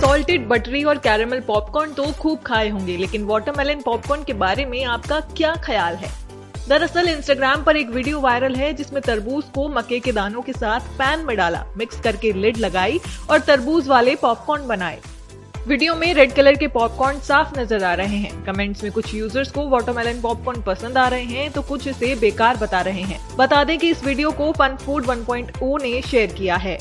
Salted buttery और caramel popcorn तो खूब खाए होंगे, लेकिन वाटरमेलन पॉपकॉर्न के बारे में आपका क्या ख्याल है? दरअसल इंस्टाग्राम पर एक वीडियो वायरल है, जिसमें तरबूज को मक्के के दानों के साथ पैन में डाला मिक्स करके लिड लगाई और तरबूज वाले पॉपकॉर्न बनाए। वीडियो में रेड कलर के पॉपकॉर्न साफ़ नज़र आ रहे हैं। कमेंट्स में कुछ यूज़र्स को वाटरमेलन पॉपकॉर्न पसंद आ रहे हैं तो कुछ इसे बेकार बता रहे हैं। बता दें कि इस वीडियो को फन फ़ूड 1.0 ने शेयर किया है।